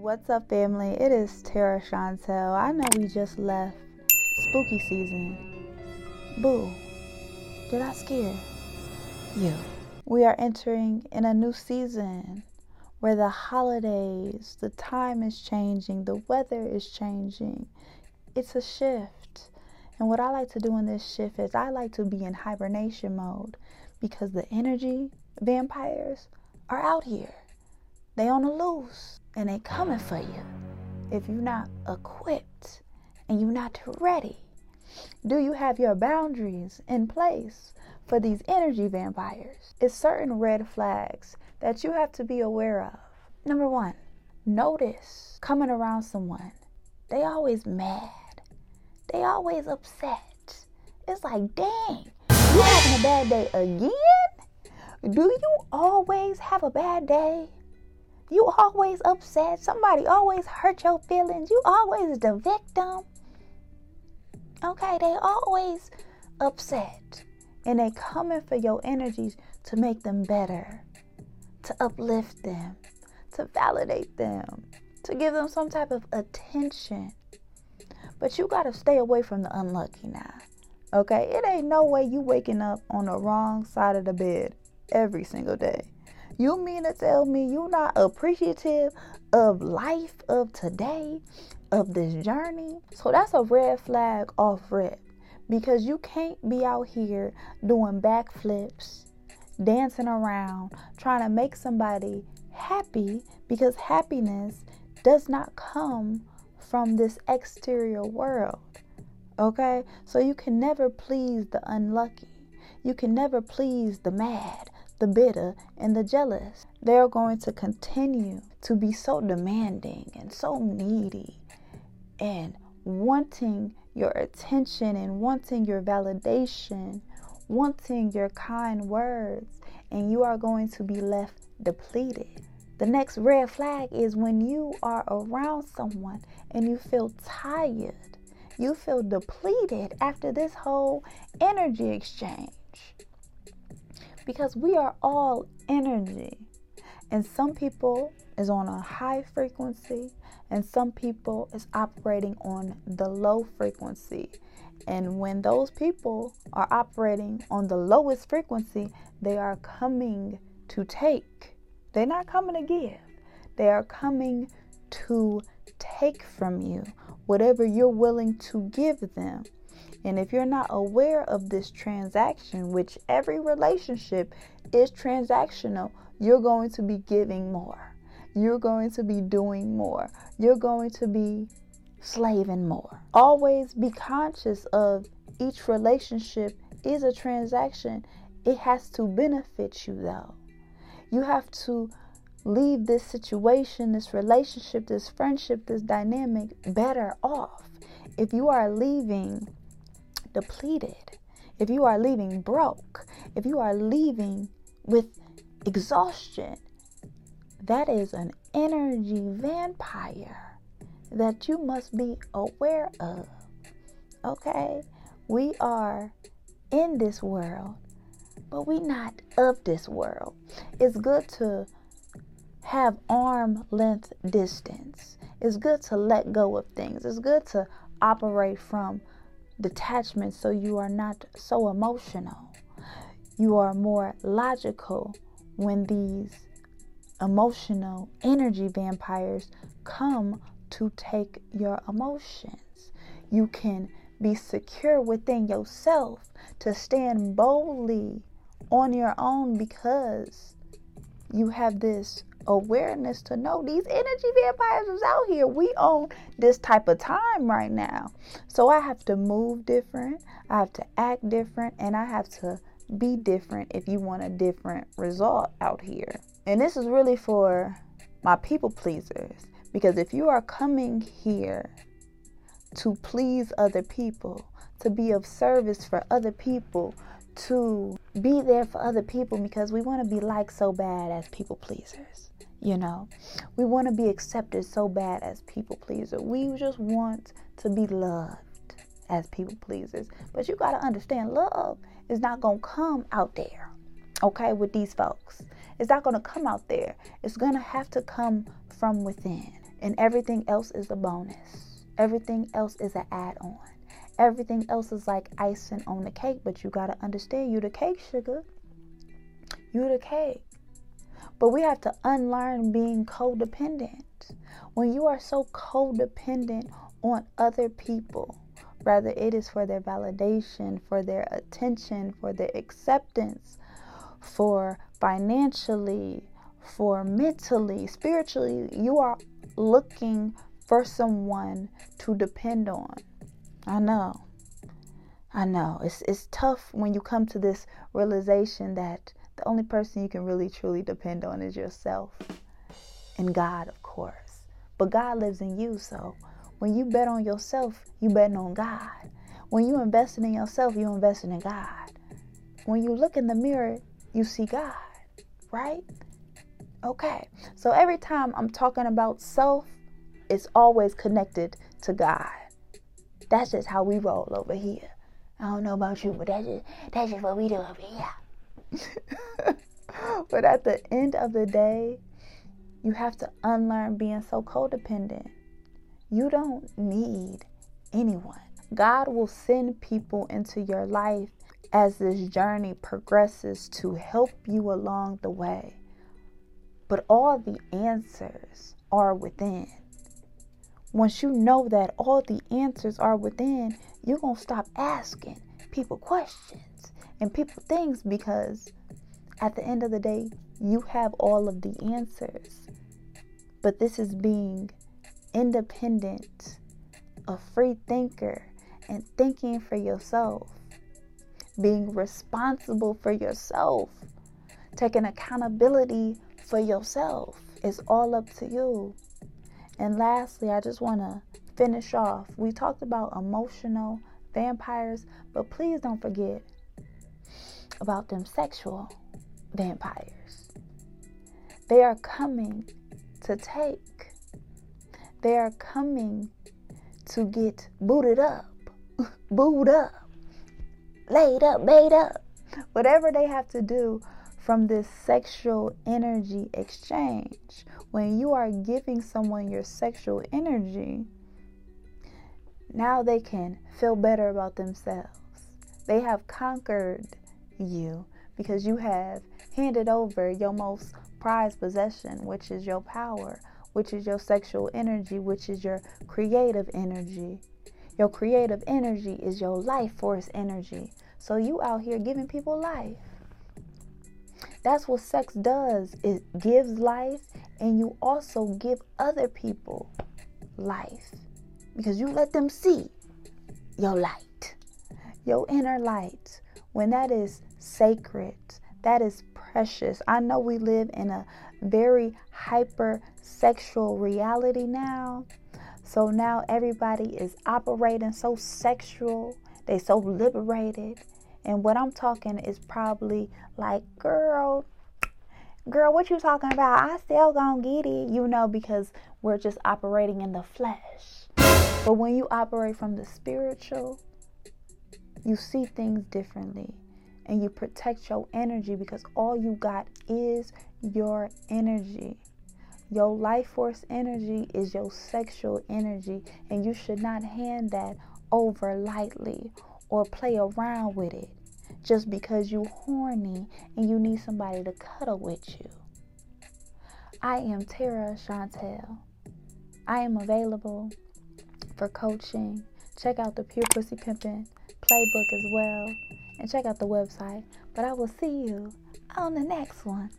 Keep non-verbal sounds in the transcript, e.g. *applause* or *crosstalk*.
What's up, family? It is Tera Chantelle. I know we just left spooky season. Boo, did I scare you? We are entering in a new season where the holidays, the time is changing, the weather is changing. It's a shift. And what I like to do in this shift is I like to be in hibernation mode because the energy vampires are out here. They on the loose and they coming for you if you're not equipped and you're not ready. Do you have your boundaries in place for these energy vampires? It's certain red flags that you have to be aware of. Number one, notice coming around someone, they always mad. They always upset. It's like, dang, you having a bad day again? Do you always have a bad day? You always upset. Somebody always hurt your feelings. You always the victim. Okay, they always upset. And they coming for your energies to make them better, to uplift them, to validate them, to give them some type of attention. But you gotta stay away from the unlucky now. Okay? It ain't no way you waking up on the wrong side of the bed every single day. You mean to tell me you're not appreciative of life of today, of this journey? So that's a red flag off rip because you can't be out here doing backflips, dancing around, trying to make somebody happy because happiness does not come from this exterior world. Okay? So you can never please the unlucky. You can never please the mad, the bitter, and the jealous. They're going to continue to be so demanding and so needy and wanting your attention and wanting your validation, wanting your kind words, and you are going to be left depleted. The next red flag is when you are around someone and you feel tired. You feel depleted after this whole energy exchange because we are all energy. And some people is on a high frequency and some people is operating on the low frequency. And when those people are operating on the lowest frequency, they are coming to take. They're not coming to give. They are coming to take from you whatever you're willing to give them. And if you're not aware of this transaction, which every relationship is transactional, you're going to be giving more. You're going to be doing more. You're going to be slaving more. Always be conscious of each relationship is a transaction. It has to benefit you though. You have to leave this situation, this relationship, this friendship, this dynamic better off. If you are leaving depleted, if you are leaving broke, if you are leaving with exhaustion, that is an energy vampire that you must be aware of. Okay? We are in this world, but we not of this world. It's good to have arm length distance. It's good to let go of things. It's good to operate from detachment so you are not so emotional. You are more logical when these emotional energy vampires come to take your emotions. You can be secure within yourself to stand boldly on your own because you have this awareness to know these energy vampires is out here. We own this type of time right now. So I have to move different, I have to act different, and I have to be different if you want a different result out here. And this is really for my people pleasers because if you are coming here to please other people, to be of service for other people, to be there for other people because we want to be liked so bad as people pleasers. You know, we want to be accepted so bad as people pleasers. We just want to be loved as people pleasers. But you got to understand, love is not going to come out there, okay, with these folks. It's not going to come out there. It's going to have to come from within. And everything else is a bonus. Everything else is an add on. Everything else is like icing on the cake, but you got to understand you the cake, sugar. You the cake. But we have to unlearn being codependent. When you are so codependent on other people, rather it is for their validation, for their attention, for their acceptance, for financially, for mentally, spiritually, you are looking for someone to depend on. I know. I know. It's it's tough when you come to this realization that the only person you can really truly depend on is yourself and God, of course. But God lives in you, so when you bet on yourself, you betting on God. When you investing in yourself, you investing in God. When you look in the mirror, you see God, right? Okay. So every time I'm talking about self, it's always connected to God. That's just how we roll over here. I don't know about you, but that's just that's just what we do over here. *laughs* but at the end of the day, you have to unlearn being so codependent. You don't need anyone. God will send people into your life as this journey progresses to help you along the way. But all the answers are within. Once you know that all the answers are within, you're going to stop asking people questions and people things because at the end of the day, you have all of the answers. But this is being independent, a free thinker, and thinking for yourself, being responsible for yourself, taking accountability for yourself. It's all up to you. And lastly, I just want to finish off. We talked about emotional vampires, but please don't forget about them sexual vampires. They are coming to take, they are coming to get booted up, *laughs* booed up, laid up, made up, whatever they have to do from this sexual energy exchange. When you are giving someone your sexual energy, now they can feel better about themselves. They have conquered you because you have handed over your most prized possession, which is your power, which is your sexual energy, which is your creative energy. Your creative energy is your life force energy. So you out here giving people life. That's what sex does. It gives life and you also give other people life because you let them see your light, your inner light. When that is sacred, that is precious. I know we live in a very hyper sexual reality now. So now everybody is operating so sexual, they so liberated. And what I'm talking is probably like, girl, girl, what you talking about? I still gonna get it, you know, because we're just operating in the flesh. But when you operate from the spiritual, you see things differently and you protect your energy because all you got is your energy. Your life force energy is your sexual energy, and you should not hand that over lightly or play around with it just because you horny and you need somebody to cuddle with you. I am Tera Chantelle. I am available for coaching. Check out the Pure Pussy Pimpin' playbook as well and check out the website. But I will see you on the next one.